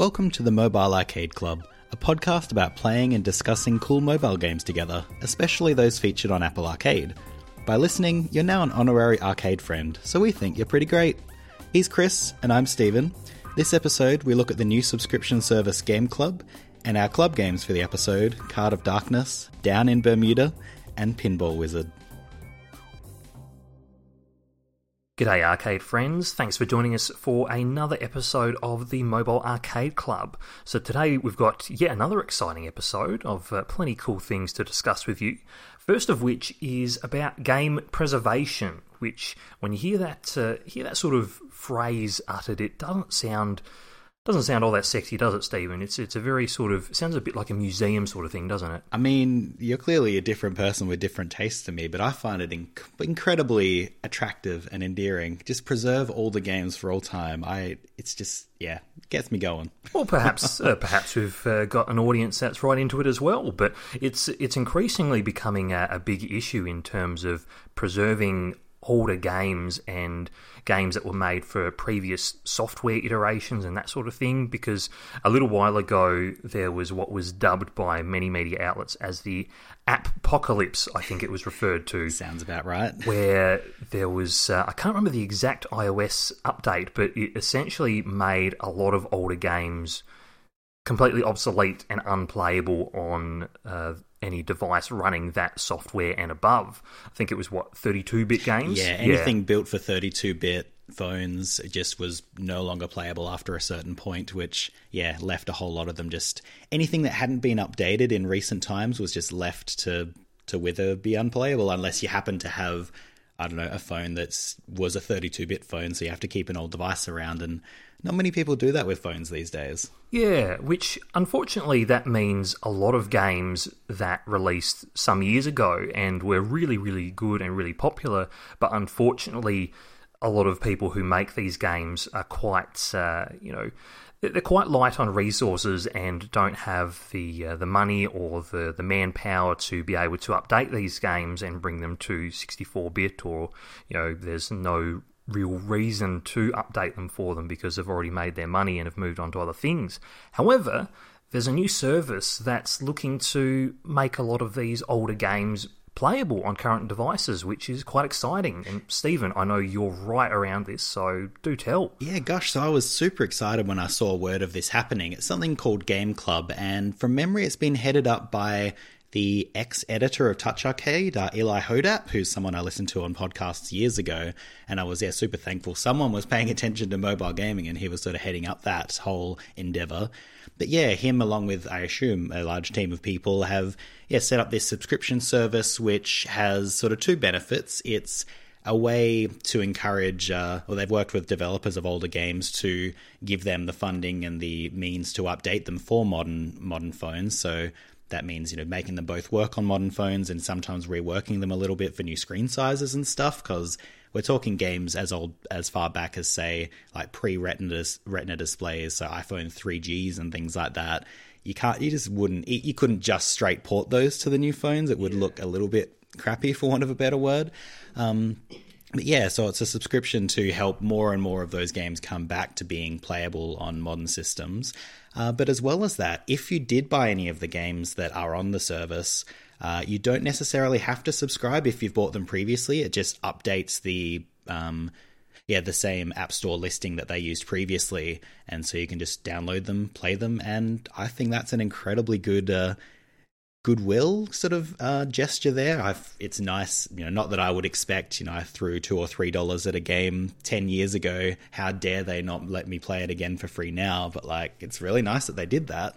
Welcome to the Mobile Arcade Club, a podcast about playing and discussing cool mobile games together, especially those featured on Apple Arcade. By listening, you're now an honorary arcade friend, so we think you're pretty great. He's Chris, and I'm Steven. This episode, we look at the new subscription service Game Club, and our club games for the episode Card of Darkness, Down in Bermuda, and Pinball Wizard. G'day, arcade friends. Thanks for joining us for another episode of the Mobile Arcade Club. So, today we've got yet another exciting episode of uh, plenty cool things to discuss with you. First of which is about game preservation, which, when you hear that, uh, hear that sort of phrase uttered, it doesn't sound doesn't sound all that sexy, does it, Stephen? It's it's a very sort of sounds a bit like a museum sort of thing, doesn't it? I mean, you're clearly a different person with different tastes to me, but I find it inc- incredibly attractive and endearing. Just preserve all the games for all time. I, it's just yeah, gets me going. Well, perhaps uh, perhaps we've uh, got an audience that's right into it as well. But it's it's increasingly becoming a, a big issue in terms of preserving older games and games that were made for previous software iterations and that sort of thing. Because a little while ago, there was what was dubbed by many media outlets as the app apocalypse, I think it was referred to. Sounds about right. Where there was, uh, I can't remember the exact iOS update, but it essentially made a lot of older games completely obsolete and unplayable on uh, any device running that software and above. I think it was what 32-bit games. Yeah, anything yeah. built for 32-bit phones just was no longer playable after a certain point which yeah left a whole lot of them just anything that hadn't been updated in recent times was just left to to wither be unplayable unless you happen to have I don't know, a phone that's was a 32-bit phone, so you have to keep an old device around, and not many people do that with phones these days. Yeah, which unfortunately that means a lot of games that released some years ago and were really, really good and really popular, but unfortunately, a lot of people who make these games are quite, uh, you know, they're quite light on resources and don't have the uh, the money or the, the manpower to be able to update these games and bring them to 64 bit or you know there's no real reason to update them for them because they've already made their money and have moved on to other things. However, there's a new service that's looking to make a lot of these older games playable on current devices, which is quite exciting. And Stephen, I know you're right around this, so do tell. Yeah, gosh, so I was super excited when I saw word of this happening. It's something called Game Club, and from memory, it's been headed up by the ex editor of Touch Arcade, uh, Eli Hodapp, who's someone I listened to on podcasts years ago. And I was, yeah, super thankful someone was paying attention to mobile gaming and he was sort of heading up that whole endeavor. But yeah, him, along with, I assume, a large team of people, have, yeah, set up this subscription service which has sort of two benefits. It's a way to encourage, uh, or they've worked with developers of older games to give them the funding and the means to update them for modern modern phones. So that means you know making them both work on modern phones and sometimes reworking them a little bit for new screen sizes and stuff because we're talking games as old as far back as say like pre retina retina displays so iphone 3gs and things like that. You can't you just wouldn't you couldn't just straight port those to the new phones. It would yeah. look a little bit crappy for want of a better word. Um, but yeah, so it's a subscription to help more and more of those games come back to being playable on modern systems. Uh, but as well as that, if you did buy any of the games that are on the service, uh, you don't necessarily have to subscribe if you've bought them previously. It just updates the um, yeah the same app store listing that they used previously, and so you can just download them, play them, and I think that's an incredibly good uh, goodwill sort of uh, gesture there. I've, it's nice, you know, not that I would expect, you know, I threw two or three dollars at a game 10 years ago. How dare they not let me play it again for free now? But like, it's really nice that they did that.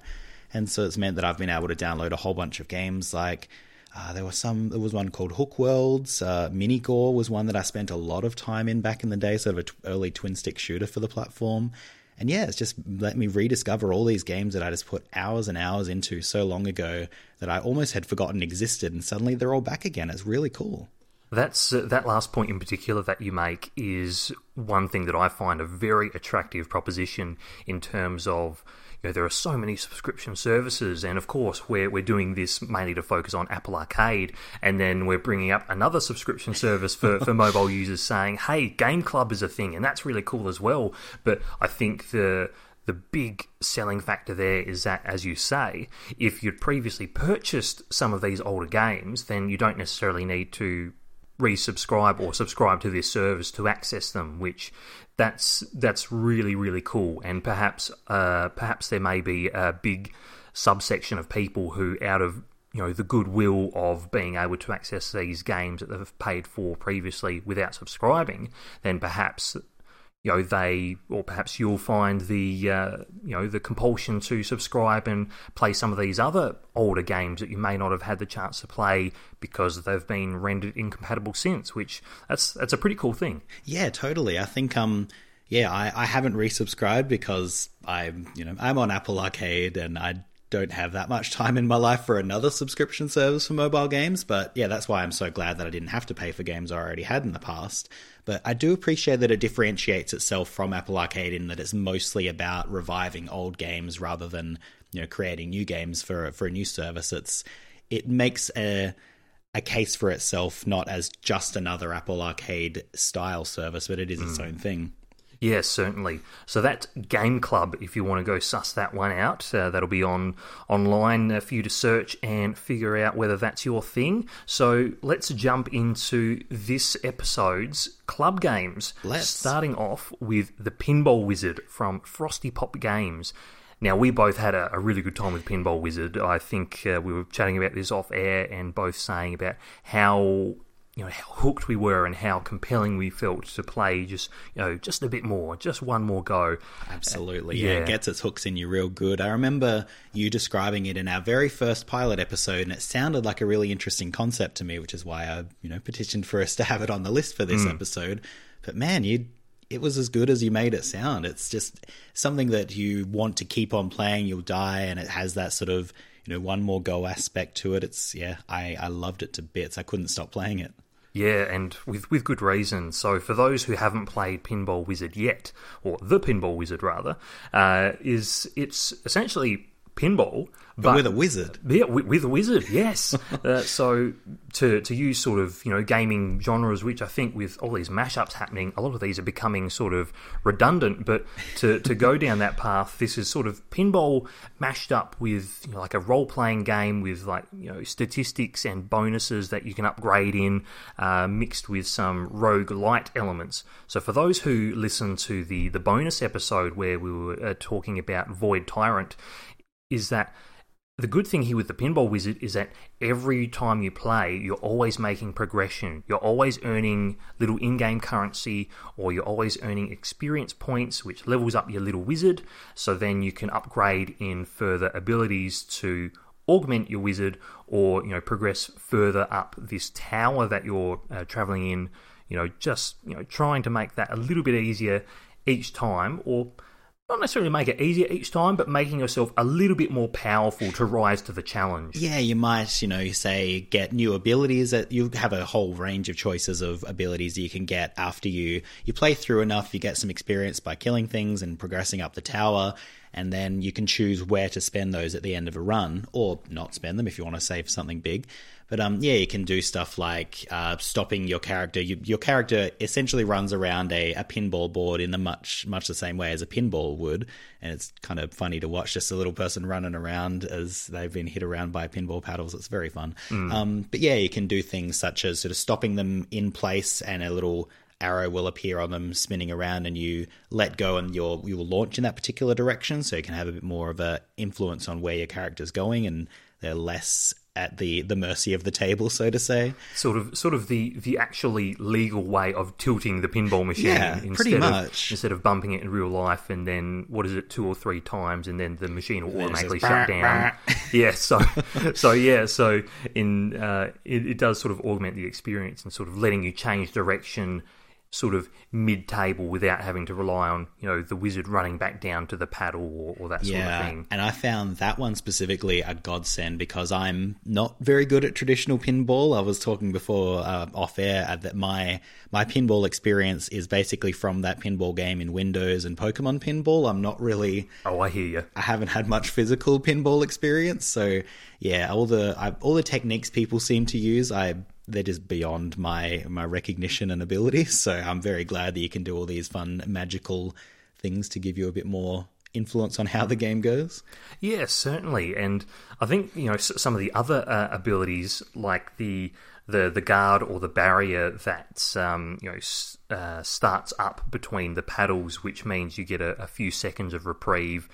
And so it's meant that I've been able to download a whole bunch of games like. Uh, there was some. There was one called Hook Worlds. Uh, Minigore was one that I spent a lot of time in back in the day, sort of an t- early twin stick shooter for the platform. And yeah, it's just let me rediscover all these games that I just put hours and hours into so long ago that I almost had forgotten existed, and suddenly they're all back again. It's really cool. That's uh, that last point in particular that you make is one thing that I find a very attractive proposition in terms of you know, there are so many subscription services, and of course, we're, we're doing this mainly to focus on Apple Arcade, and then we're bringing up another subscription service for, for mobile users saying, hey, Game Club is a thing, and that's really cool as well. But I think the the big selling factor there is that, as you say, if you'd previously purchased some of these older games, then you don't necessarily need to resubscribe or subscribe to this service to access them, which that's that's really really cool. And perhaps uh, perhaps there may be a big subsection of people who, out of you know the goodwill of being able to access these games that they've paid for previously without subscribing, then perhaps you know they or perhaps you'll find the uh, you know the compulsion to subscribe and play some of these other older games that you may not have had the chance to play because they've been rendered incompatible since which that's that's a pretty cool thing. Yeah totally. I think um yeah i, I haven't resubscribed because i'm you know i'm on apple arcade and i don't have that much time in my life for another subscription service for mobile games. But yeah, that's why I'm so glad that I didn't have to pay for games I already had in the past. But I do appreciate that it differentiates itself from Apple Arcade in that it's mostly about reviving old games rather than you know creating new games for for a new service. It's it makes a a case for itself not as just another Apple Arcade style service, but it is its mm. own thing. Yes, certainly. So that Game Club, if you want to go suss that one out, uh, that'll be on online uh, for you to search and figure out whether that's your thing. So let's jump into this episode's club games. Let's. Starting off with the Pinball Wizard from Frosty Pop Games. Now, we both had a, a, really good time with Pinball Wizard. I think uh, we were chatting about this off air and both saying about how you know how hooked we were and how compelling we felt to play just you know just a bit more just one more go. Absolutely. Yeah. yeah. it gets its hooks in you real good. I remember you describing it in our very first pilot episode and it sounded like a really interesting concept to me which is why i you know petitioned for us to have it on the list for this mm. episode. But man you it was as good as you made it sound. It's just something that you want to keep on playing you'll die and it has that sort of you know one more go aspect to it. It's yeah i i loved it to bits. I couldn't stop playing it yeah, and with with good reason. So, for those who haven't played Pinball Wizard yet, or the Pinball Wizard rather, uh, is it's essentially pinball, but, but with a wizard. Yeah, with, with a wizard. Yes. uh, so to to use sort of you know gaming genres, which I think with all these mashups happening, a lot of these are becoming sort of redundant. But to to go down that path, this is sort of pinball mashed up with you know, like a role playing game with like you know statistics and bonuses that you can upgrade in, uh, mixed with some rogue light elements. So for those who listen to the the bonus episode where we were uh, talking about Void Tyrant is that the good thing here with the Pinball Wizard is that every time you play, you're always making progression. You're always earning little in game currency, or you're always earning experience points, which levels up your little wizard. So then you can upgrade in further abilities to augment your wizard or you know progress further up this tower that you're uh, traveling in you know just you know trying to make that a little bit easier each time or not necessarily make it easier each time, but making yourself a little bit more powerful to rise to the challenge. Yeah, you might, you know, say get new abilities that you have a whole range of choices of abilities that you can get after you you play through enough, you get some experience by killing things and progressing up the tower, and then you can choose where to spend those at the end of a run or not spend them if you want to save something big. But um, yeah, you can do stuff like uh, stopping your character. You, your character essentially runs around a, a pinball board in the much much the same way as a pinball would, and it's kind of funny to watch just a little person running around as they've been hit around by pinball paddles. It's very fun. Mm. Um, but yeah, you can do things such as sort of stopping them in place and a little arrow will appear on them spinning around and you let go and you'll you will launch in that particular direction so you can have a bit more of a influence on where your character's going and they're less at the the mercy of the table, so to say. Sort of, sort of the the actually legal way of tilting the pinball machine. Yeah, instead pretty much. Of, instead of bumping it in real life, and then what is it, two or three times, and then the machine will automatically shut down. yeah, so so yeah, so in uh, it, it does sort of augment the experience and sort of letting you change direction sort of mid-table without having to rely on you know the wizard running back down to the paddle or, or that sort of thing. And I found that one specifically a godsend because I'm not very good at traditional pinball. I was talking before uh, off air that my my pinball experience is basically from that pinball game in Windows and Pokemon Pinball. I'm not really. Oh, I hear you. I haven't had much physical pinball experience, so yeah, all the I, all the techniques people seem to use, I they're just beyond my my recognition and ability. So I'm very glad that you can do all these fun magical things to give you a bit more influence on how the game goes. Yeah, certainly. And I think you know some of the other uh, abilities, like the the the guard or the barrier that um, you know uh, starts up between the paddles, which means you get a, a few seconds of reprieve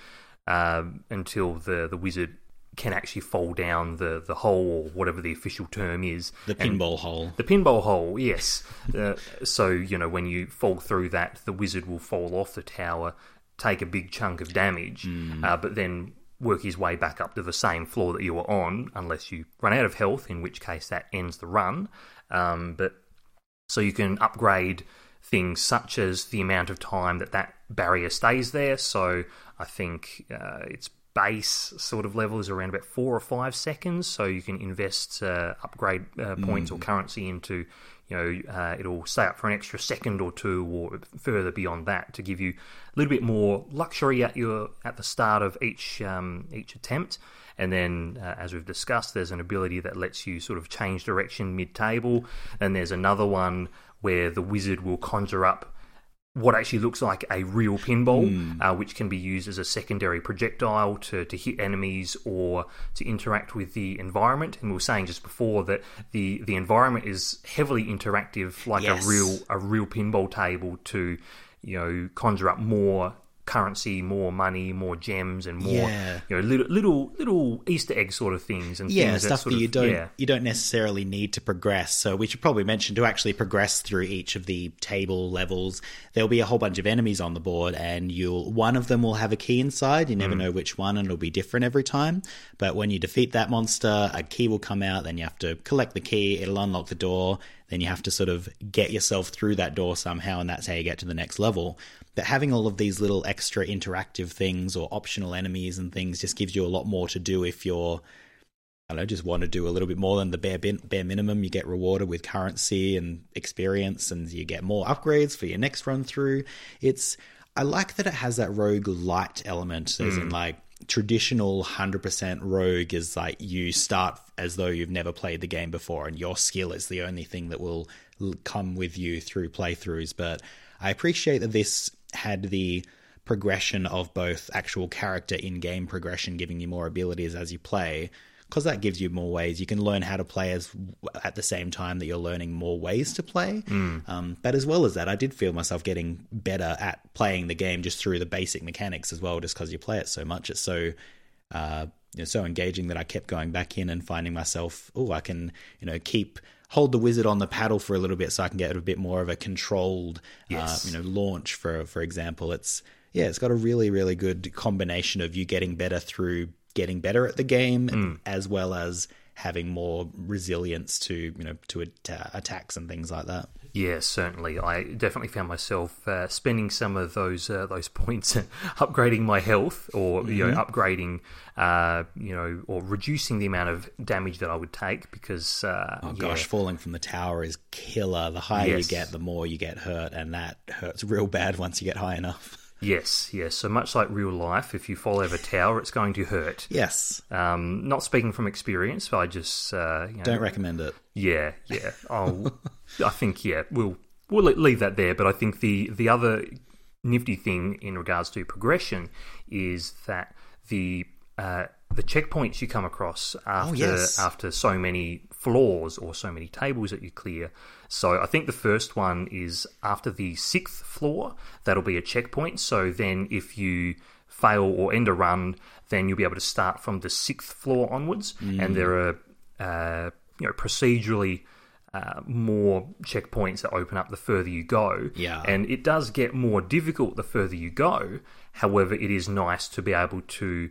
um, until the the wizard can actually fall down the, the hole or whatever the official term is. The pinball and hole. The pinball hole, yes. uh, so, you know, when you fall through that, the wizard will fall off the tower, take a big chunk of damage, mm. uh, but then work his way back up to the same floor that you were on, unless you run out of health, in which case that ends the run. Um, but so you can upgrade things such as the amount of time that that barrier stays there. So I think uh, it's base sort of level is around about four or five seconds. So you can invest uh, upgrade uh, points mm. or currency into, you know, uh, it'll stay up for an extra second or two or further beyond that to give you a little bit more luxury at your at the start of each um, each attempt. And then, uh, as we've discussed, there's an ability that lets you sort of change direction mid table. And there's another one where the wizard will conjure up what actually looks like a real pinball, mm. uh, which can be used as a secondary projectile to, to hit enemies or to interact with the environment. And we were saying just before that the, the environment is heavily interactive, like yes. a real a real pinball table to you know conjure up more currency, more money, more gems, and more yeah. you know little little little Easter egg sort of things and yeah things stuff that, that you of, don't yeah. you don't necessarily need to progress. So we should probably mention to actually progress through each of the table levels. There'll be a whole bunch of enemies on the board, and you'll one of them will have a key inside. You never mm. know which one, and it'll be different every time. But when you defeat that monster, a key will come out. Then you have to collect the key. It'll unlock the door then you have to sort of get yourself through that door somehow, and that's how you get to the next level. But having all of these little extra interactive things or optional enemies and things just gives you a lot more to do if you're I don't know, just want to do a little bit more than the bare bare minimum. You get rewarded with currency and experience, and you get more upgrades for your next run through. It's I like that it has that rogue light element, as mm. in like traditional 100% rogue is like you start as though you've never played the game before and your skill is the only thing that will come with you through playthroughs but i appreciate that this had the progression of both actual character in game progression giving you more abilities as you play because that gives you more ways. You can learn how to play as at the same time that you're learning more ways to play. Mm. Um, but as well as that, I did feel myself getting better at playing the game just through the basic mechanics as well, just because you play it so much. It's so uh, you know, so engaging that I kept going back in and finding myself, oh, I can you know keep hold the wizard on the paddle for a little bit so I can get a bit more of a controlled uh, yes. uh, you know launch for for example. It's yeah, it's got a really really good combination of you getting better through getting better at the game mm. as well as having more resilience to you know to at- attacks and things like that. Yeah, certainly. I definitely found myself uh, spending some of those uh, those points upgrading my health, or mm-hmm. you know, mm-hmm. upgrading, uh, you know, or reducing the amount of damage that I would take because. Uh, oh yeah. gosh, falling from the tower is killer. The higher yes. you get, the more you get hurt, and that hurts real bad once you get high enough. Yes, yes. So much like real life, if you fall over a tower, it's going to hurt. Yes. Um, not speaking from experience, but I just uh, you know, don't recommend it. Yeah, yeah. I'll, I think yeah, we'll we'll leave that there. But I think the the other nifty thing in regards to progression is that the uh, the checkpoints you come across oh, after oh, yes. after so many floors or so many tables that you clear. So I think the first one is after the sixth floor. That'll be a checkpoint. So then if you fail or end a run, then you'll be able to start from the sixth floor onwards. Mm. And there are uh, you know procedurally. Uh, more checkpoints that open up the further you go. Yeah. And it does get more difficult the further you go. However, it is nice to be able to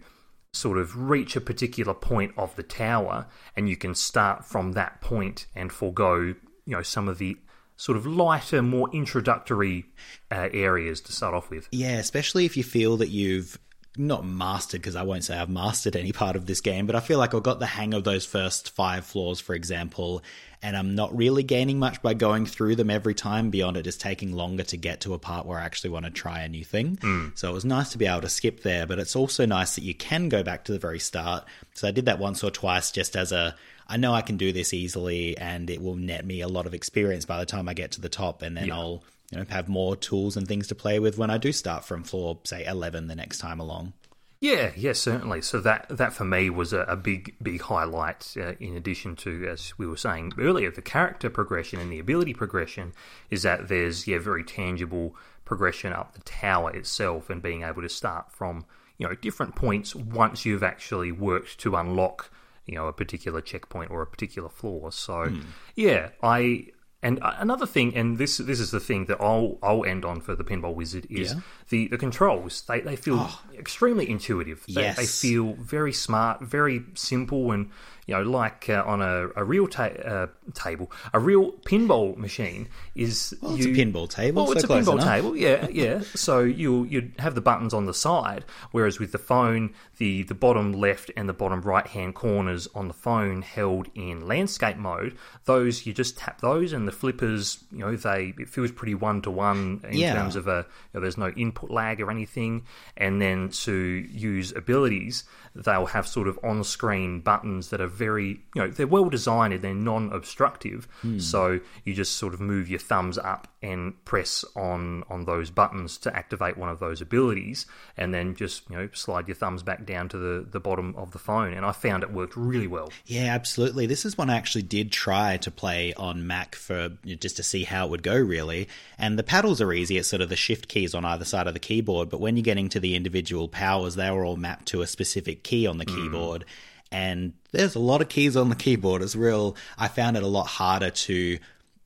sort of reach a particular point of the tower and you can start from that point and forego you know some of the sort of lighter more introductory uh, areas to start off with yeah especially if you feel that you've not mastered because I won't say I've mastered any part of this game, but I feel like I've got the hang of those first five floors, for example, and I'm not really gaining much by going through them every time beyond it just taking longer to get to a part where I actually want to try a new thing. Mm. So it was nice to be able to skip there, but it's also nice that you can go back to the very start. So I did that once or twice just as a I know I can do this easily and it will net me a lot of experience by the time I get to the top and then yeah. I'll you know have more tools and things to play with when I do start from floor say eleven the next time along. Yeah, yeah, certainly. So that that for me was a, a big, big highlight. Uh, in addition to, as we were saying earlier, the character progression and the ability progression is that there's yeah very tangible progression up the tower itself and being able to start from you know different points once you've actually worked to unlock you know a particular checkpoint or a particular floor. So mm. yeah, I and uh, another thing, and this this is the thing that I'll I'll end on for the Pinball Wizard is yeah. the, the controls. They they feel oh. extremely intuitive. They, yes. they feel very smart, very simple, and you know, like uh, on a, a real ta- uh, table, a real pinball machine is. Well, you, it's a pinball table. Well, so it's a pinball enough. table. Yeah, yeah. so you you have the buttons on the side, whereas with the phone, the the bottom left and the bottom right hand corners on the phone held in landscape mode. Those you just tap those, and the flippers, you know, they it feels pretty one to one in yeah. terms of a. You know, there's no input lag or anything, and then to use abilities they'll have sort of on screen buttons that are very, you know, they're well designed and they're non obstructive. Mm. So you just sort of move your thumbs up and press on on those buttons to activate one of those abilities, and then just, you know, slide your thumbs back down to the, the bottom of the phone. And I found it worked really well. Yeah, absolutely. This is one I actually did try to play on Mac for just to see how it would go, really. And the paddles are easy. It's sort of the shift keys on either side of the keyboard. But when you're getting to the individual powers, they were all mapped to a specific key on the mm. keyboard. And there's a lot of keys on the keyboard. It's real. I found it a lot harder to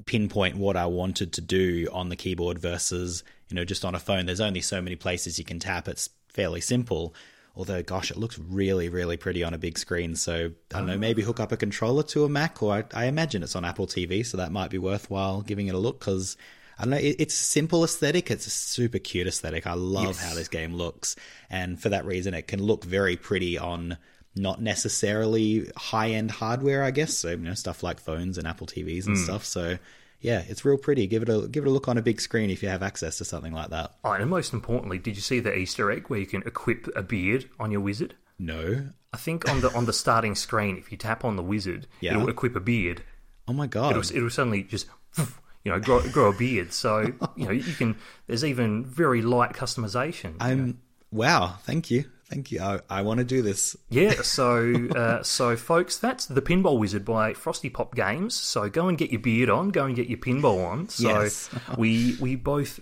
pinpoint what I wanted to do on the keyboard versus, you know, just on a phone. There's only so many places you can tap. It's fairly simple. Although, gosh, it looks really, really pretty on a big screen. So, I don't know, ah. maybe hook up a controller to a Mac, or I, I imagine it's on Apple TV, so that might be worthwhile giving it a look because I don't know, it, it's simple aesthetic. It's a super cute aesthetic. I love yes. how this game looks. And for that reason, it can look very pretty on not necessarily high end hardware, I guess. So, you know, stuff like phones and Apple TVs and mm. stuff. So, yeah, it's real pretty. Give it a give it a look on a big screen if you have access to something like that. Oh, and most importantly, did you see the Easter egg where you can equip a beard on your wizard? No. I think on the on the starting screen, if you tap on the wizard, yeah. it'll equip a beard. Oh my god! It'll, it'll suddenly just you know grow, grow a beard. So you know you can. There's even very light customization. I'm know. wow. Thank you. Thank you. I, I want to do this. Yeah. So uh, so folks, that's the Pinball Wizard by Frosty Pop Games. So go and get your beard on. Go and get your pinball on. So yes. we we both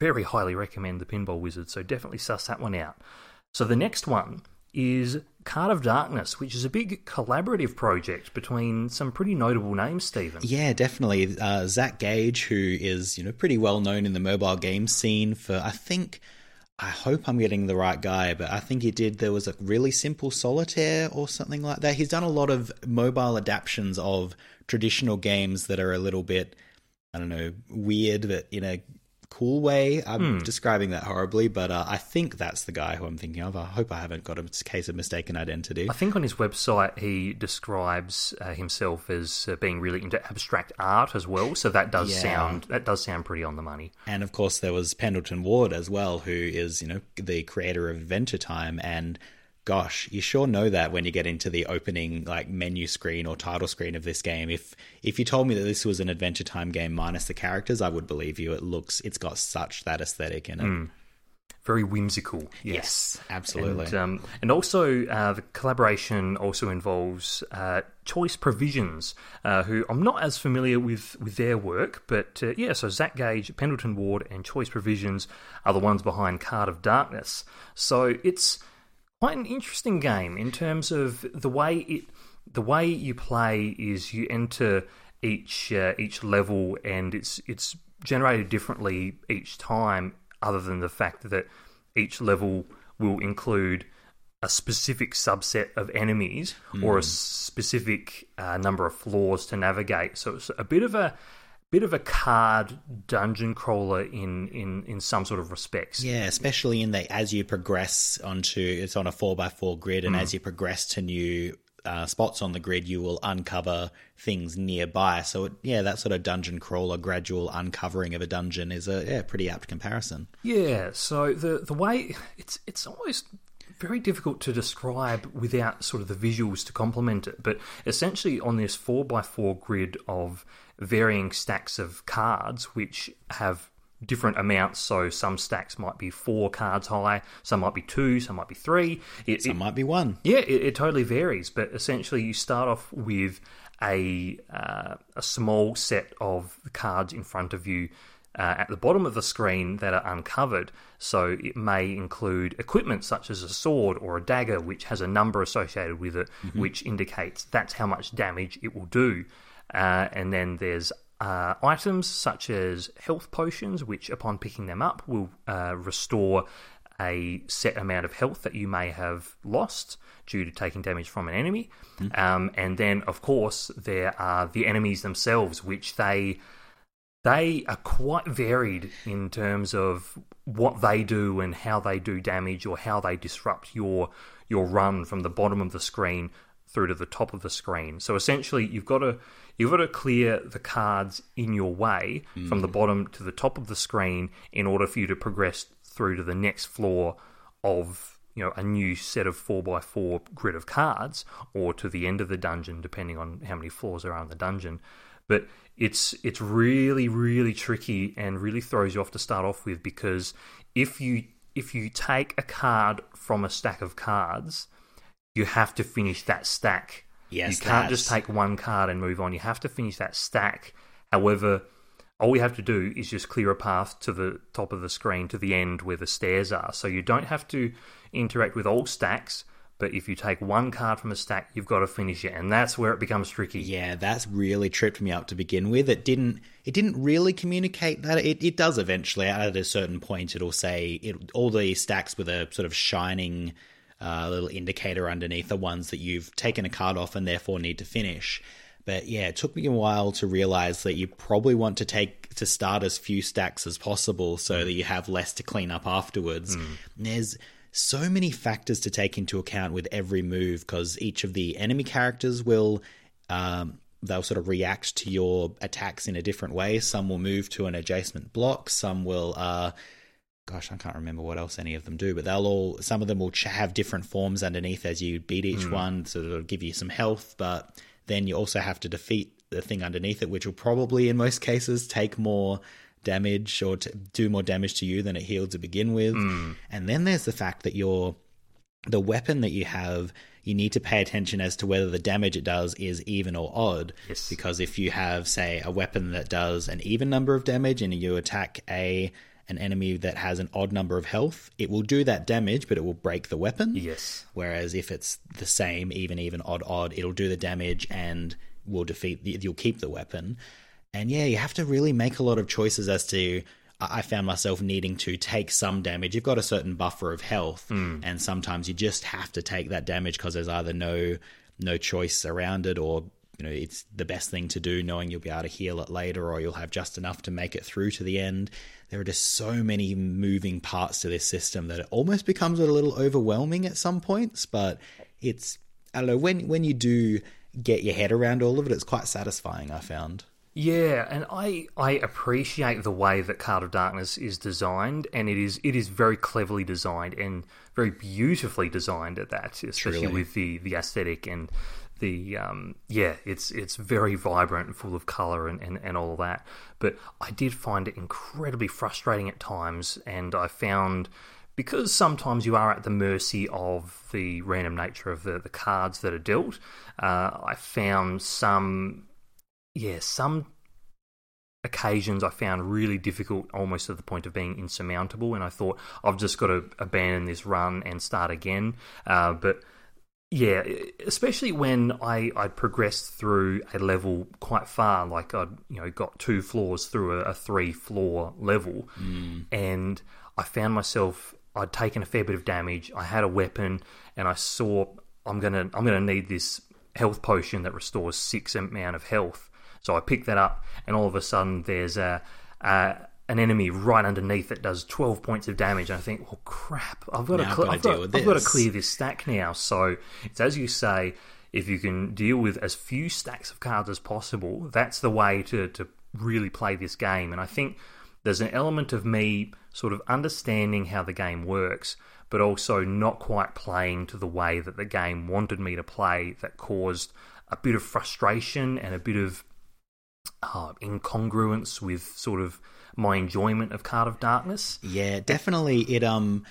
very highly recommend the Pinball Wizard. So definitely suss that one out. So the next one is Card of Darkness, which is a big collaborative project between some pretty notable names, Stephen. Yeah, definitely. Uh, Zach Gage, who is you know pretty well known in the mobile game scene for I think. I hope I'm getting the right guy, but I think he did. There was a really simple solitaire or something like that. He's done a lot of mobile adaptations of traditional games that are a little bit, I don't know, weird, but in a cool way. I'm mm. describing that horribly, but uh, I think that's the guy who I'm thinking of. I hope I haven't got a case of mistaken identity. I think on his website he describes uh, himself as uh, being really into abstract art as well. So that does yeah. sound that does sound pretty on the money. And of course there was Pendleton Ward as well, who is you know the creator of Adventure Time and gosh, you sure know that when you get into the opening like menu screen or title screen of this game. If if you told me that this was an Adventure Time game minus the characters, I would believe you. It looks, it's got such that aesthetic in it. Mm. Very whimsical. Yes, yes absolutely. And, um, and also, uh, the collaboration also involves uh, Choice Provisions, uh, who I'm not as familiar with with their work, but uh, yeah. So Zach Gage, Pendleton Ward, and Choice Provisions are the ones behind Card of Darkness. So it's quite an interesting game in terms of the way it the way you play is you enter each uh, each level and it's it's generated differently each time other than the fact that each level will include a specific subset of enemies mm. or a hmm. specific uh, number of floors to navigate so it's a bit of a bit of a card dungeon crawler in in in some sort of respects. Yeah, especially in the as you progress onto it's on a four by four grid, and mm. as you progress to new uh, spots on the grid, you will uncover things nearby. So, it, yeah, that sort of dungeon crawler, gradual uncovering of a dungeon is a yeah pretty apt comparison. Yeah. So the the way it's it's almost very difficult to describe without sort of the visuals to complement it. But essentially, on this four by four grid of varying stacks of cards, which have different amounts. So some stacks might be four cards high, some might be two, some might be three. It, some it, might be one. Yeah, it, it, totally varies. But essentially, you start off with a uh, a small set of cards in front of you. Uh, at the bottom of the screen that are uncovered. So it may include equipment such as a sword or a dagger, which has a number associated with it, mm-hmm. which indicates that's how much damage it will do. Uh, and then there's uh, items such as health potions, which upon picking them up will uh, restore a set amount of health that you may have lost due to taking damage from an enemy. Mm. Um, and then, of course, there are the enemies themselves, which they they are quite varied in terms of what they do and how they do damage or how they disrupt your your run from the bottom of the screen through to the top of the screen. So essentially, you've got to you've got to clear the cards in your way mm. from the bottom to the top of the screen in order for you to progress through to the next floor of you know a new set of 4x4 grid of cards or to the end of the dungeon depending on how many floors there are in the dungeon but it's it's really really tricky and really throws you off to start off with because if you if you take a card from a stack of cards you have to finish that stack Yes, you can't just take one card and move on. You have to finish that stack. However, all we have to do is just clear a path to the top of the screen to the end where the stairs are. So you don't have to interact with all stacks. But if you take one card from a stack, you've got to finish it, and that's where it becomes tricky. Yeah, that's really tripped me up to begin with. It didn't. It didn't really communicate that. It, it does eventually. At a certain point, it'll say it, all the stacks with a sort of shining uh, little indicator underneath the ones that you've taken a card off and therefore need to finish. But yeah, it took me a while to realize that you probably want to take to start as few stacks as possible so mm. that you have less to clean up afterwards. Mm. There's so many factors to take into account with every move because each of the enemy characters will um, they'll sort of react to your attacks in a different way. Some will move to an adjacent block. Some will uh, gosh, I can't remember what else any of them do, but they'll all, some of them will have different forms underneath as you beat each mm. one, so it'll give you some health, but then you also have to defeat the thing underneath it, which will probably, in most cases, take more damage or do more damage to you than it healed to begin with. Mm. And then there's the fact that your the weapon that you have, you need to pay attention as to whether the damage it does is even or odd. Yes. Because if you have, say, a weapon that does an even number of damage and you attack a an enemy that has an odd number of health, it will do that damage, but it will break the weapon. Yes. Whereas if it's the same, even, even, odd, odd, it'll do the damage and will defeat. The, you'll keep the weapon. And yeah, you have to really make a lot of choices as to. I found myself needing to take some damage. You've got a certain buffer of health, mm. and sometimes you just have to take that damage because there's either no no choice around it, or you know it's the best thing to do, knowing you'll be able to heal it later, or you'll have just enough to make it through to the end there are just so many moving parts to this system that it almost becomes a little overwhelming at some points. But it's I don't know when when you do get your head around all of it, it's quite satisfying. I found. Yeah, and I I appreciate the way that Card of Darkness is designed, and it is it is very cleverly designed and very beautifully designed at that, especially Truly. with the the aesthetic and the um, yeah, it's it's very vibrant and full of color and, and, and all of that. But I did find it incredibly frustrating at times, and I found because sometimes you are at the mercy of the random nature of the, the cards that are dealt. Uh, I found some yeah some occasions I found really difficult, almost to the point of being insurmountable. And I thought I've just got to abandon this run and start again. Uh, but yeah, especially when I I'd progressed through a level quite far, like I'd you know got two floors through a, a three floor level, mm. and I found myself I'd taken a fair bit of damage. I had a weapon, and I saw I'm gonna I'm gonna need this health potion that restores six amount of health. So I pick that up, and all of a sudden there's a, a an enemy right underneath that does 12 points of damage. And I think, well, crap, I've got, to, cl- I've, got, I've got to clear this stack now. So it's as you say, if you can deal with as few stacks of cards as possible, that's the way to, to really play this game. And I think there's an element of me sort of understanding how the game works, but also not quite playing to the way that the game wanted me to play that caused a bit of frustration and a bit of uh, incongruence with sort of my enjoyment of Card of Darkness. Yeah, definitely. It um,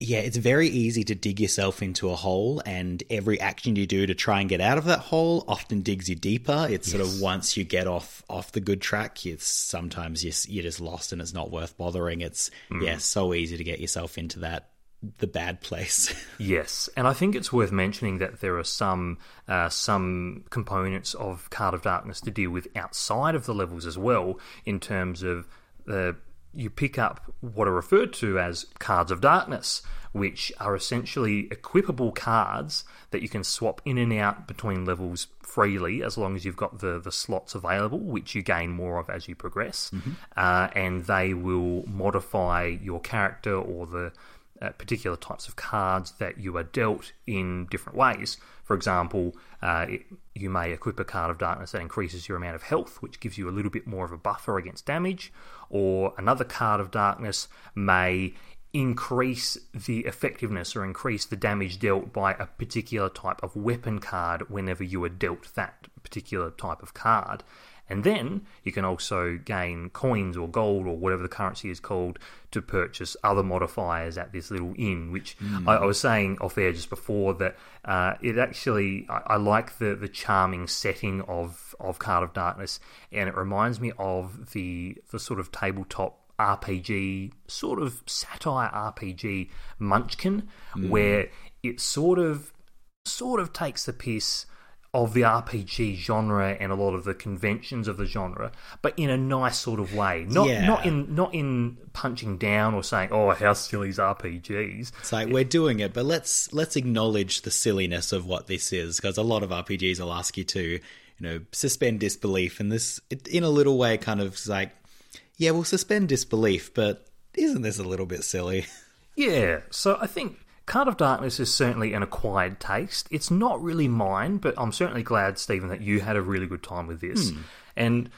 yeah, it's very easy to dig yourself into a hole, and every action you do to try and get out of that hole often digs you deeper. It's sort of once you get off off the good track, it's sometimes you're, you're just lost and it's not worth bothering. It's yeah, so easy to get yourself into that the bad place. Yes, and I think it's worth mentioning that there are some uh, some components of Card of Darkness to deal with outside of the levels as well, in terms of uh, you pick up what are referred to as cards of darkness, which are essentially equipable cards that you can swap in and out between levels freely as long as you've got the, the slots available, which you gain more of as you progress. Uh, and they will modify your character or the uh, particular types of cards that you are dealt in different ways. For example, uh, it, you may equip a card of darkness that increases your amount of health, which gives you a little bit more of a buffer against damage, or another card of darkness may increase the effectiveness or increase the damage dealt by a particular type of weapon card whenever you are dealt that particular type of card. And then you can also gain coins or gold or whatever the currency is called to purchase other modifiers at this little inn. Which I, I was saying off air just before that uh, it actually I, I like the the charming setting of of Card of Darkness, and it reminds me of the the sort of tabletop RPG, sort of satire RPG Munchkin, where it sort of sort of takes the piss of the RPG genre and a lot of the conventions of the genre, but in a nice sort of way. Not Yeah. not in not in punching down or saying, "Oh, how silly is RPGs." It's like we're doing it, but let's let's acknowledge the silliness of what this is because a lot of RPGs will ask you to, you know, suspend disbelief, and this, it, in a little way, kind of like, yeah, we'll suspend disbelief, but isn't this a little bit silly? Yeah, so I think Card of Darkness is certainly an acquired taste. It's not really mine, but I'm certainly glad, Stephen, that you had a really good time with this. And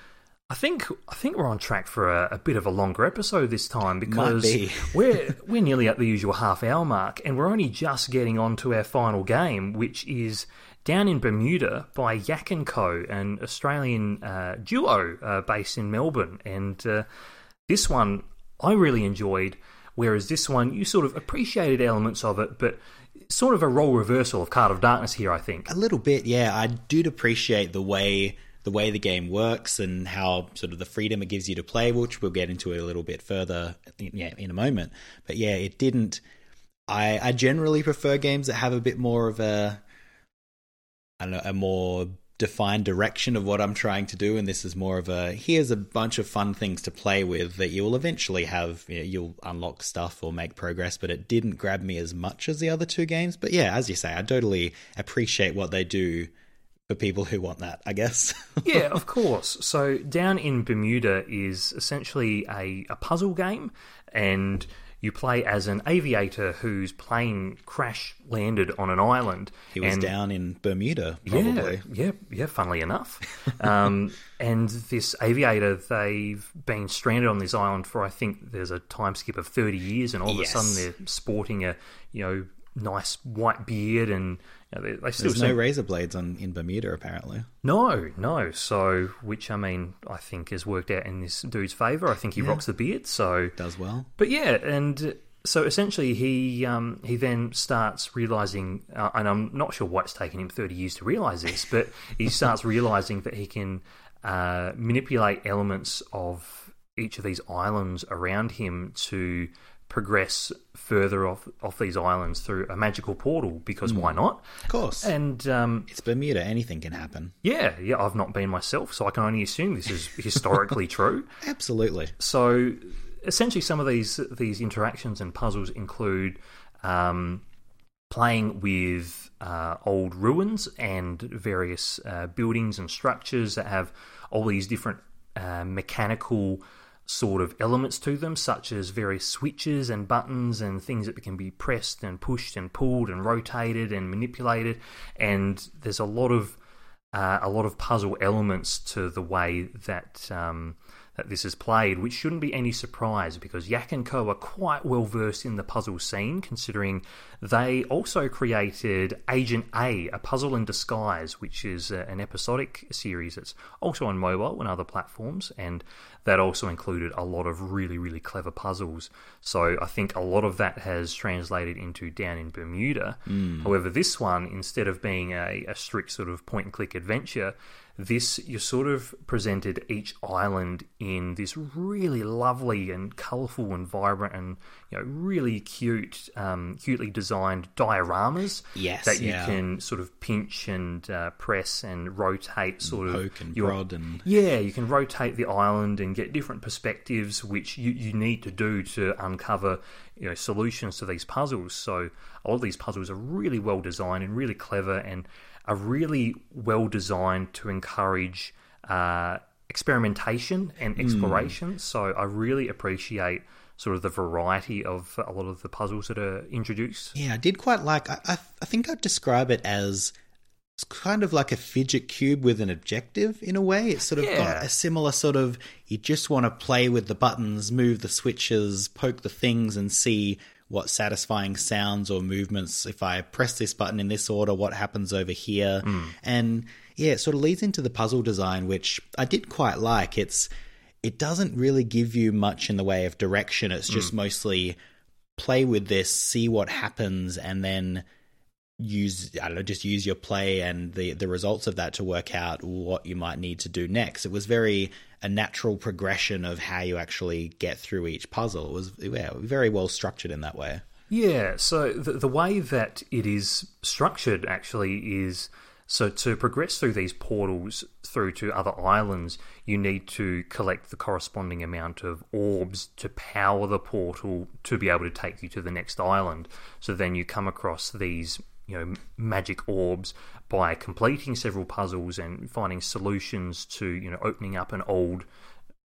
I think I think we're on track for a, a bit of a longer episode this time because be. we're we're nearly at the usual half hour mark, and we're only just getting on to our final game, which is down in Bermuda by Yak and Co, an Australian uh, duo uh, based in Melbourne, and uh, this one I really enjoyed. Whereas this one, you sort of appreciated elements of it, but sort of a role reversal of Card of Darkness here, I think. A little bit, yeah. I did appreciate the way the way the game works and how sort of the freedom it gives you to play, which we'll get into a little bit further, yeah, in a moment. But yeah, it didn't. I I generally prefer games that have a bit more of a, I don't know, a more defined direction of what I'm trying to do, and this is more of a here's a bunch of fun things to play with that you will eventually have. You know, you'll unlock stuff or make progress, but it didn't grab me as much as the other two games. But yeah, as you say, I totally appreciate what they do for people who want that. I guess. yeah, of course. So down in Bermuda is essentially a, a puzzle game, and you play as an aviator whose plane crash landed on an island. he was and down in Bermuda, probably. Yeah, yeah, yeah. Funnily enough, um, and this aviator, they've been stranded on this island for I think there's a time skip of thirty years, and all Yes. of a sudden they're sporting a you know nice white beard, and you know, they, they still There's no razor blades on in Bermuda, apparently. no, no. So, which I mean, I think has worked out in this dude's favour. I think he rocks the beard. So, Does well. but yeah, and so essentially, he um, he then starts realizing, uh, and I'm not sure why it's taken him 30 years to realize this, but he starts realizing that he can uh, manipulate elements of each of these islands around him to progress further off off these islands through a magical portal. Because why not? Of course. And um, it's Bermuda. Anything can happen. yeah, yeah, I've not been myself, so I can only assume this is historically true. Absolutely. So essentially, some of these these interactions and puzzles include um, playing with uh, old ruins and various uh, buildings and structures that have all these different uh, mechanical sort of elements to them, such as various switches and buttons and things that can be pressed and pushed and pulled and rotated and manipulated. And there's a lot of uh, a lot of puzzle elements to the way that um, that this is played, which shouldn't be any surprise because Yak and Co are quite well versed in the puzzle scene, considering they also created Agent A, a puzzle in disguise, which is uh, an episodic series that's also on mobile and other platforms, and that also included a lot of really, really clever puzzles. So I think a lot of that has translated into Down in Bermuda. Mm. However, this one, instead of being a, a strict sort of point and click adventure, this you're sort of presented each island in this really lovely and colourful and vibrant and you know really cute, um, cutely designed dioramas Yes, that you yeah. can sort of pinch and uh, press and rotate, sort of Poke and your- prod and yeah, you can rotate the island and get different perspectives, which you, you need to do to uncover you know solutions to these puzzles. So a lot of these puzzles are really well designed and really clever, and are really well designed to encourage uh, experimentation and exploration. So I really appreciate sort of the variety of a lot of the puzzles that are introduced. Yeah, I did quite like. I, I, I think I'd describe it as it's kind of like a fidget cube with an objective in a way. It's sort of Yeah. got a similar sort of. You just want to play with the buttons, move the switches, poke the things, and see what satisfying sounds or movements. If I press this button in this order, what happens over here? Hmm. And yeah, it sort of leads into the puzzle design, which I did quite like. It's it doesn't really give you much in the way of direction. It's just hmm. mostly play with this, see what happens, and then use I don't know, just use your play and the the results of that to work out what you might need to do next. It was very a natural progression of how you actually get through each puzzle. It was yeah, very well structured in that way. Yeah, so the, the way that it is structured actually is so to progress through these portals through to other islands, you need to collect the corresponding amount of orbs to power the portal to be able to take you to the next island. So then you come across these you know magic orbs by completing several puzzles and finding solutions to you know opening up an old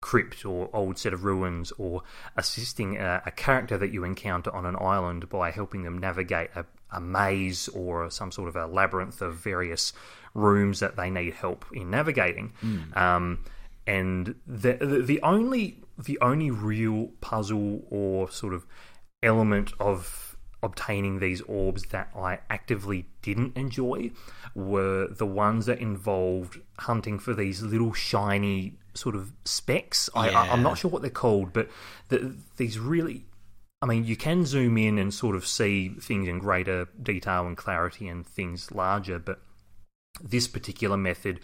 crypt or old set of ruins or assisting a, a character that you encounter on an island by helping them navigate a, a maze or some sort of a labyrinth of various rooms that they need help in navigating. Um, and the, the the only the only real puzzle or sort of element of obtaining these orbs that I actively didn't enjoy were the ones that involved hunting for these little shiny sort of specks. I, I, I'm not sure what they're called, but the, these really. I mean, you can zoom in and sort of see things in greater detail and clarity and things larger, but this particular method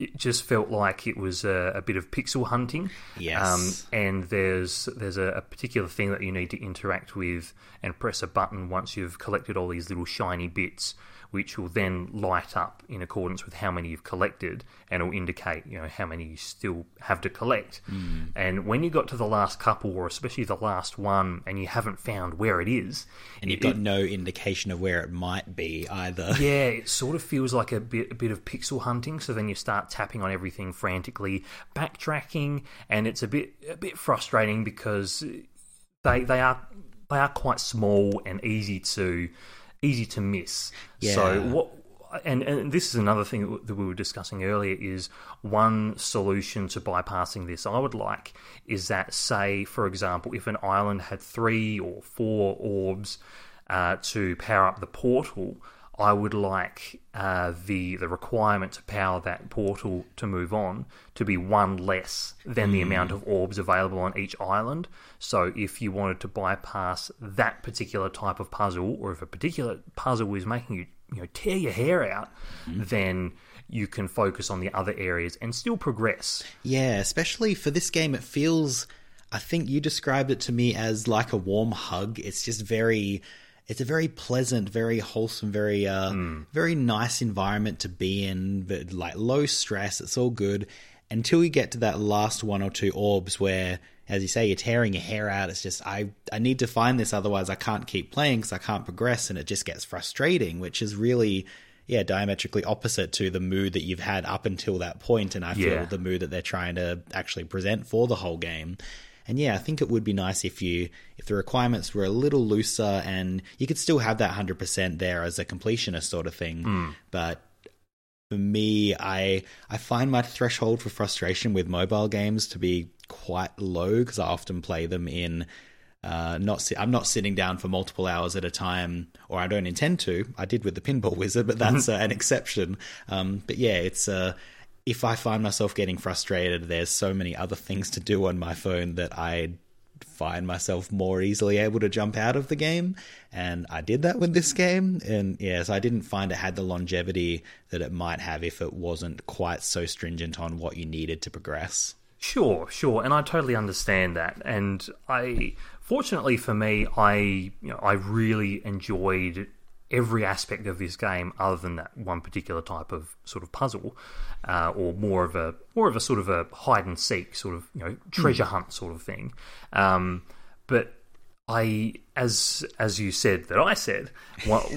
it just felt like it was a, a bit of pixel hunting. Yes. Um, and there's there's a, a particular thing that you need to interact with and press a button once you've collected all these little shiny bits, which will then light up in accordance with how many you've collected, and it'll indicate you know how many you still have to collect. Hmm. And when you got to the last couple, or especially the last one, and you haven't found where it is, and you've it- got no indication of where it might be either. yeah, it sort of feels like a bit a bit of pixel hunting. So then you start tapping on everything frantically, backtracking, and it's a bit a bit frustrating because they they are they are quite small and easy to easy to miss. So what and, and this is another thing that we were discussing earlier is one solution to bypassing this I would like is that say for example if an island had three or four orbs uh, to power up the portal I would like uh, the the requirement to power that portal to move on to be one less than the amount of orbs available on each island. So if you wanted to bypass that particular type of puzzle, or if a particular puzzle is making you you know tear your hair out, then you can focus on the other areas and still progress. Yeah, especially for this game, it feels. I think you described it to me as like a warm hug. It's just very. It's a very pleasant, very wholesome, very uh, very nice environment to be in. But like low stress, it's all good until you get to that last one or two orbs where, as you say, you're tearing your hair out. It's just I I need to find this, otherwise I can't keep playing because I can't progress, and it just gets frustrating, which is really yeah diametrically opposite to the mood that you've had up until that point and i feel Yeah. the mood that they're trying to actually present for the whole game and yeah i think it would be nice if you if the requirements were a little looser and you could still have that 100% there as a completionist sort of thing but for me, I I find my threshold for frustration with mobile games to be quite low because I often play them in uh, not si- I'm not sitting down for multiple hours at a time, or I don't intend to. I did with the Pinball Wizard, but that's uh, an exception. Um, but yeah, it's uh, if I find myself getting frustrated, there's so many other things to do on my phone that I find myself more easily able to jump out of the game. And I did that with this game. And yes, I didn't find it had the longevity that it might have if it wasn't quite so stringent on what you needed to progress. Sure, sure, and I totally understand that. And I, fortunately for me, I you know, I really enjoyed every aspect of this game, other than that one particular type of sort of puzzle, uh, or more of a more of a sort of a hide and seek sort of you know treasure hunt sort of thing. Um, but I, as as you said that I said,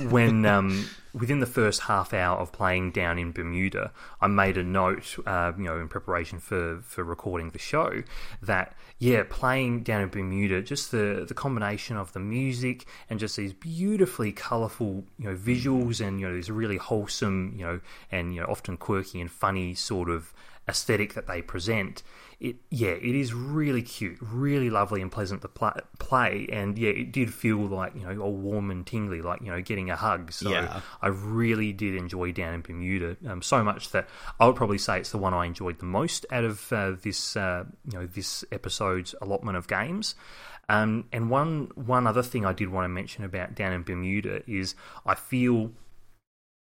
when um, within the first half hour of playing down in Bermuda, I made a note, uh, you know, in preparation for for recording the show, that yeah, playing down in Bermuda, just the the combination of the music and just these beautifully colourful, you know, visuals and you know these really wholesome, you know, and you know often quirky and funny sort of aesthetic that they present it yeah, it is really cute, really lovely and pleasant to play, play. And yeah, it did feel like you know all warm and tingly, like you know getting a hug. So Yeah. I really did enjoy down in Bermuda, um, so much that I would probably say it's the one I enjoyed the most out of uh, this uh, you know this episode's allotment of games. Um, and one one other thing I did want to mention about down in Bermuda is I feel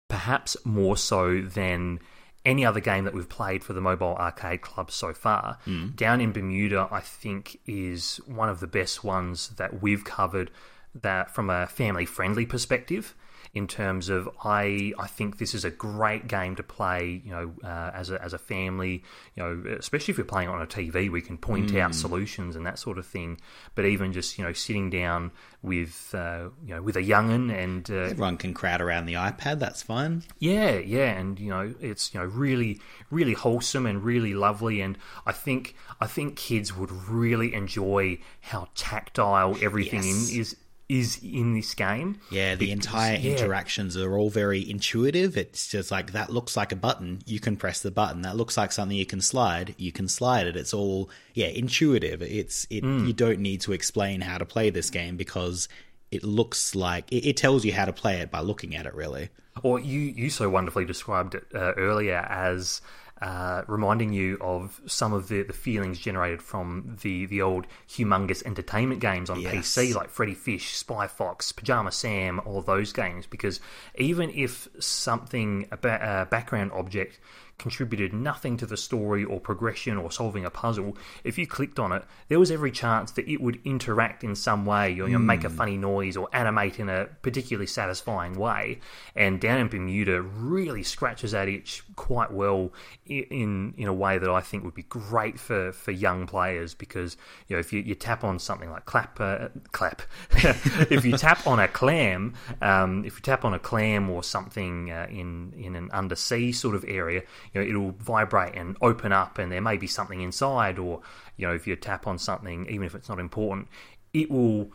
perhaps more so than any other game that we've played for the mobile arcade club so far. Down in Bermuda, I think is one of the best ones that we've covered that from a family friendly perspective. In terms of, I I think this is a great game to play. You know, uh, as a as a family. You know, especially if you're playing on a TV, we can point out solutions and that sort of thing. But even just you know sitting down with uh, you know with a young'un and uh, Everyone can crowd around the iPad, that's fine. yeah, yeah, and you know, it's you know really, really wholesome and really lovely, and I think I think kids would really enjoy how tactile everything Yes. in is is in this game. Yeah, the entire yeah. interactions are all very intuitive. It's just like that looks like a button, you can press the button. That looks like something you can slide, you can slide it. It's all yeah, intuitive. It's it you don't need to explain how to play this game because it looks like it, it tells you how to play it by looking at it really. Or you you so wonderfully described it uh, earlier as. Uh, reminding you of some of the, the feelings generated from the, the old humongous entertainment games on Yes. PC, like Freddy Fish, Spy Fox, Pajama Sam, all those games. Because even if something, a ba- uh, background object, contributed nothing to the story or progression or solving a puzzle, if you clicked on it, there was every chance that it would interact in some way or you know, make a funny noise or animate in a particularly satisfying way. And Down in Bermuda really scratches that itch quite well in in a way that I think would be great for, for young players because you know if you, you tap on something like clap uh, clap. If you tap on a clam um, if you tap on a clam or something uh, in in an undersea sort of area you know it'll vibrate and open up and there may be something inside or you know if you tap on something even if it's not important it will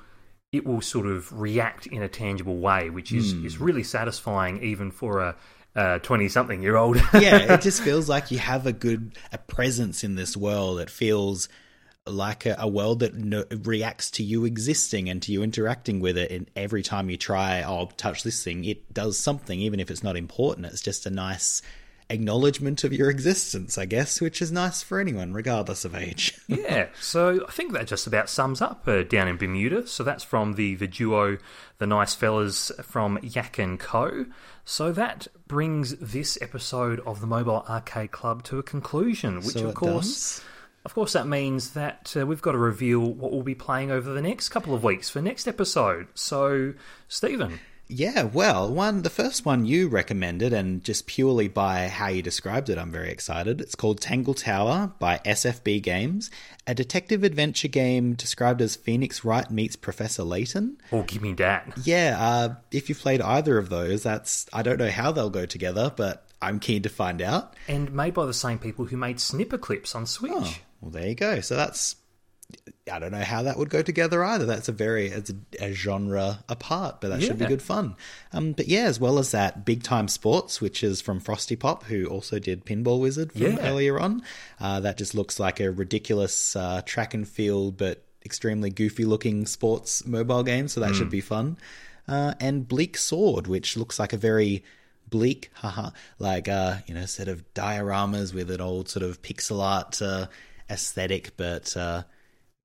it will sort of react in a tangible way which is is really satisfying even for a uh, 20 something year old yeah, it just feels like you have a good a presence in this world. It feels like a, a world that no, reacts to you existing and to you interacting with it. And every time you try, oh, touch this thing, it does something, even if it's not important. It's just a nice acknowledgement of your existence, I guess, which is nice for anyone, regardless of age. yeah, so I think that just about sums up uh, down in Bermuda. So that's from the, the duo, the nice fellas from Yak and Co. So that brings this episode of the Mobile Arcade Club to a conclusion, which So of course. does. Of course, that means that uh, we've got to reveal what we'll be playing over the next couple of weeks for next episode. So, Stephen, Yeah, well, one the first one you recommended, and just purely by how you described it, I'm very excited. It's called Tangle Tower by SFB Games, a detective adventure game described as Phoenix Wright meets Professor Layton. oh, give me that. Yeah, uh, if you've played either of those, that's I don't know how they'll go together, but I'm keen to find out. And made by the same people who made Snipperclips on Switch. Oh, well, there you go. So that's I don't know how that would go together either. That's a very it's a, a genre apart, but that should be good fun. Um, but yeah, as well as that, Big Time Sports, which is from Frosty Pop, who also did Pinball Wizard from Yeah. earlier on. Uh, that just looks like a ridiculous uh, track and field, but extremely goofy looking sports mobile game. So that Hmm. should be fun. Uh, and Bleak Sword, which looks like a very bleak, haha, like uh, you know, set of dioramas with an old sort of pixel art uh, aesthetic, but uh,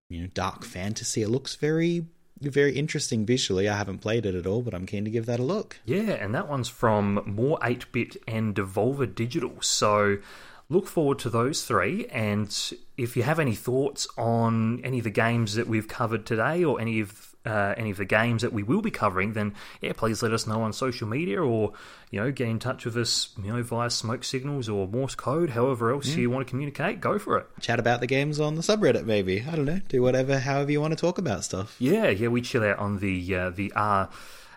you know, dark fantasy. It looks very, very interesting visually. I haven't played it at all, but I'm keen to give that a look. Yeah, and that one's from More 8 Bit and Devolver Digital. So look forward to those three. And if you have any thoughts on any of the games that we've covered today or any of uh, any of the games that we will be covering, then yeah, please let us know on social media or you know get in touch with us, you know, via smoke signals or Morse code, however else you want to communicate. Go for it. Chat about the games on the subreddit, maybe. I don't know. Do whatever, however you want to talk about stuff. Yeah, yeah, we chill out on the uh, the R.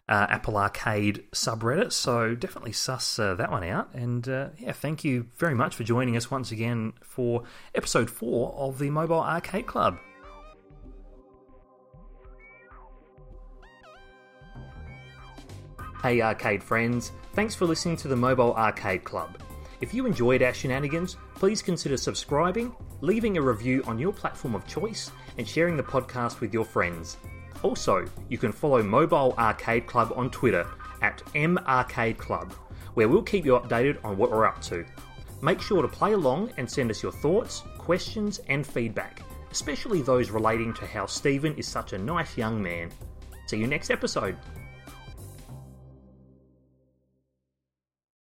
Uh, Apple Arcade subreddit, so definitely suss uh, that one out. And uh, yeah, thank you very much for joining us once again for episode four of the Mobile Arcade Club. Hey, arcade friends, thanks for listening to the Mobile Arcade Club. If you enjoyed our shenanigans, please consider subscribing, leaving a review on your platform of choice, and sharing the podcast with your friends. Also, you can follow Mobile Arcade Club on Twitter at MArcadeClub, where we'll keep you updated on what we're up to. Make sure to play along and send us your thoughts, questions, and feedback, especially those relating to how Stephen is such a nice young man. See you next episode.